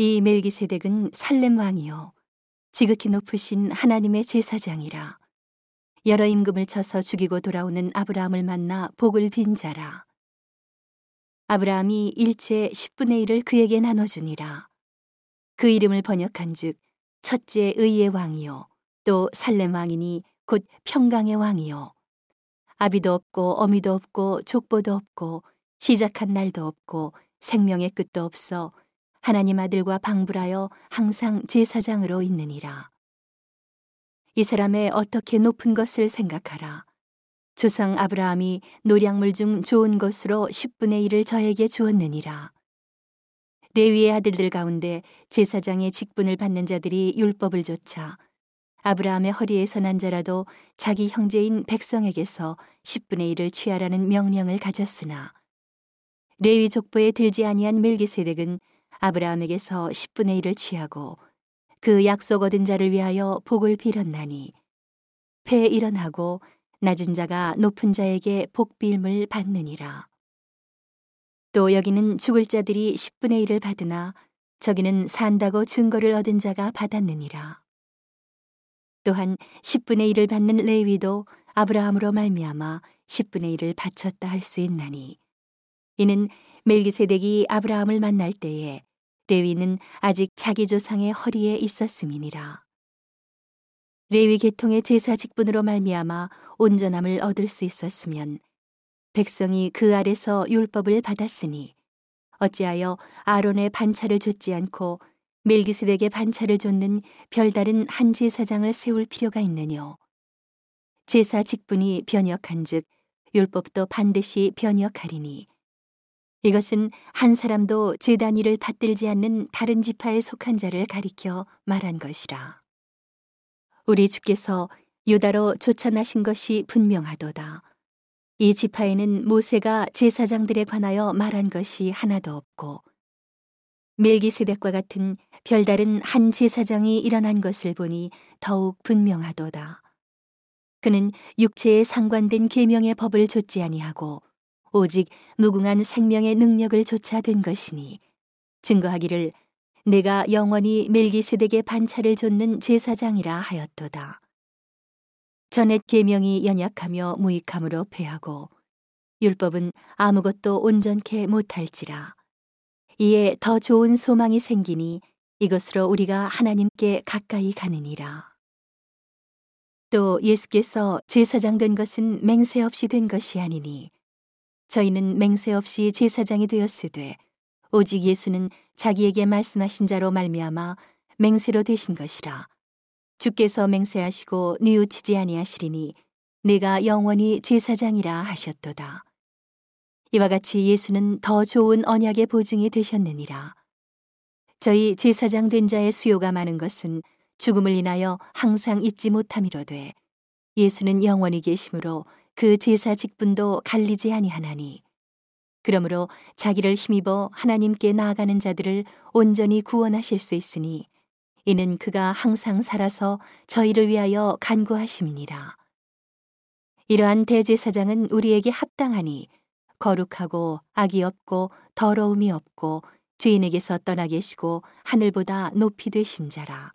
이 멜기세덱은 살렘 왕이요. 지극히 높으신 하나님의 제사장이라. 여러 임금을 쳐서 죽이고 돌아오는 아브라함을 만나 복을 빈 자라. 아브라함이 일체 10분의 1을 그에게 나눠주니라. 그 이름을 번역한즉 첫째 의의 왕이요 또 살렘 왕이니 곧 평강의 왕이요. 아비도 없고 어미도 없고 족보도 없고 시작한 날도 없고 생명의 끝도 없어 하나님 아들과 방불하여 항상 제사장으로 있느니라. 이 사람의 어떻게 높은 것을 생각하라. 조상 아브라함이 노량물 중 좋은 것으로 10분의 1을 저에게 주었느니라. 레위의 아들들 가운데 제사장의 직분을 받는 자들이 율법을 조차 아브라함의 허리에서 난 자라도 자기 형제인 백성에게서 10분의 1을 취하라는 명령을 가졌으나 레위 족보에 들지 아니한 멜기세덱은 아브라함에게서 10분의 1을 취하고 그 약속 얻은 자를 위하여 복을 빌었나니 폐 일어나고 낮은 자가 높은 자에게 복빌을 받느니라. 또 여기는 죽을 자들이 10분의 1을 받으나 저기는 산다고 증거를 얻은 자가 받았느니라. 또한 10분의 1을 받는 레위도 아브라함으로 말미암아 10분의 1을 바쳤다 할 수 있나니 이는 멜기세덱이 아브라함을 만날 때에 레위는 아직 자기 조상의 허리에 있었음이니라. 레위 계통의 제사 직분으로 말미암아 온전함을 얻을 수 있었으면 백성이 그 아래서 율법을 받았으니 어찌하여 아론의 반차를 줬지 않고 멜기스덱의 반차를 줬는 별다른 한 제사장을 세울 필요가 있느뇨. 제사 직분이 변역한즉 율법도 반드시 변역하리니 이것은 한 사람도 제단위를 받들지 않는 다른 지파에 속한 자를 가리켜 말한 것이라. 우리 주께서 유다로 쫓아나신 것이 분명하도다. 이 지파에는 모세가 제사장들에 관하여 말한 것이 하나도 없고 멜기세덱과 같은 별다른 한 제사장이 일어난 것을 보니 더욱 분명하도다. 그는 육체에 상관된 계명의 법을 좇지 아니하고 오직 무궁한 생명의 능력을 조차 된 것이니 증거하기를 내가 영원히 멜기세덱의 반차를 좇는 제사장이라 하였도다. 전옛 계명이 연약하며 무익함으로 패하고 율법은 아무것도 온전케 못할지라. 이에 더 좋은 소망이 생기니 이것으로 우리가 하나님께 가까이 가느니라. 또 예수께서 제사장 된 것은 맹세 없이 된 것이 아니니 저희는 맹세 없이 제사장이 되었으되 오직 예수는 자기에게 말씀하신 자로 말미암아 맹세로 되신 것이라. 주께서 맹세하시고 뉘우치지 아니하시리니 내가 영원히 제사장이라 하셨도다. 이와 같이 예수는 더 좋은 언약의 보증이 되셨느니라. 저희 제사장 된 자의 수요가 많은 것은 죽음을 인하여 항상 잊지 못함이로되 예수는 영원히 계심으로 그 제사 직분도 갈리지 아니하나니 그러므로 자기를 힘입어 하나님께 나아가는 자들을 온전히 구원하실 수 있으니 이는 그가 항상 살아서 저희를 위하여 간구하심이니라. 이러한 대제사장은 우리에게 합당하니 거룩하고 악이 없고 더러움이 없고 죄인에게서 떠나 계시고 하늘보다 높이 되신 자라.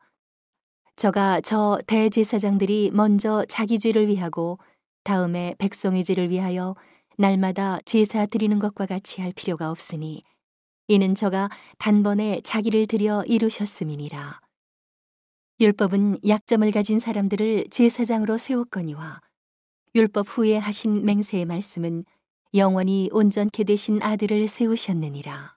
저가 저 대제사장들이 먼저 자기 죄를 위하고 다음에 백성의 죄를 위하여 날마다 제사 드리는 것과 같이 할 필요가 없으니 이는 저가 단번에 자기를 들여 이루셨음이니라. 율법은 약점을 가진 사람들을 제사장으로 세웠거니와 율법 후에 하신 맹세의 말씀은 영원히 온전케 되신 아들을 세우셨느니라.